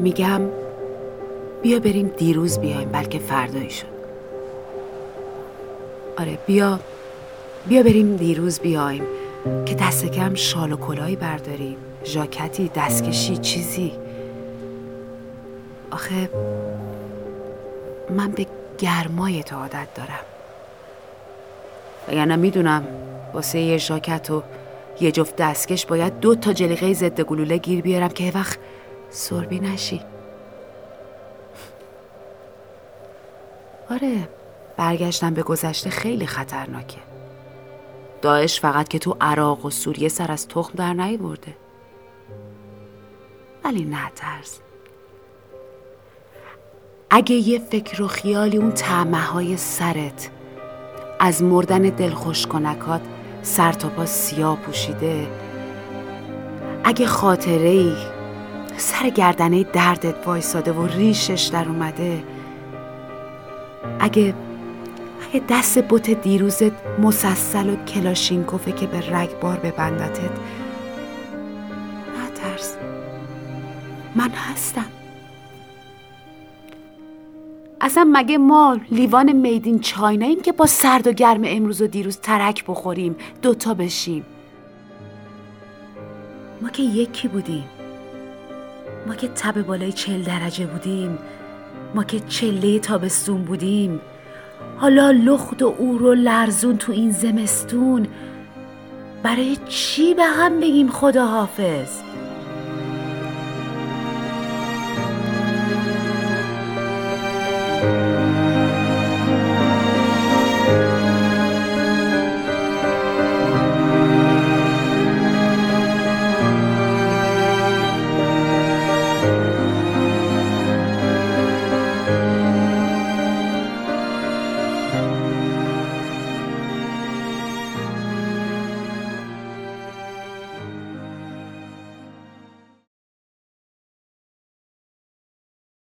میگم بیا بریم دیروز بیایم بلکه فردایی شد. آره بیا بیا بریم دیروز بیایم که دست کم شال و کلاهی برداریم ژاکتی دستکشی چیزی. آخه من به گرمای تو عادت دارم. وگرنه می‌دونم واسه یه ژاکت و یه جفت دستکش باید دو تا جلیقه ضد گلوله گیر بیارم که وقت سربی نشی. آره برگشتن به گذشته خیلی خطرناکه. داعش فقط که تو عراق و سوریه سر از تخم در برده ولی نه ترس اگه یه فکر و خیالی اون تعمه های سرت از مردن دلخوش کنکات سر تا پا سیاه پوشیده. اگه خاطره ای سر گردنه دردت وایساده و ریشش در اومده اگه اگه دست بوت دیروزت مسسل و کلاشینکوفه که به رگبار ببندتت نترس. من هستم. اصلا مگه ما لیوان میدین چایناییم که با سرد و گرم امروز و دیروز ترک بخوریم دوتا بشیم؟ ما که یکی بودیم. ما که تب بالای چل درجه بودیم. ما که چله تابستون بودیم. حالا لخت و اور و لرزون تو این زمستون. برای چی به هم بگیم خدا حافظ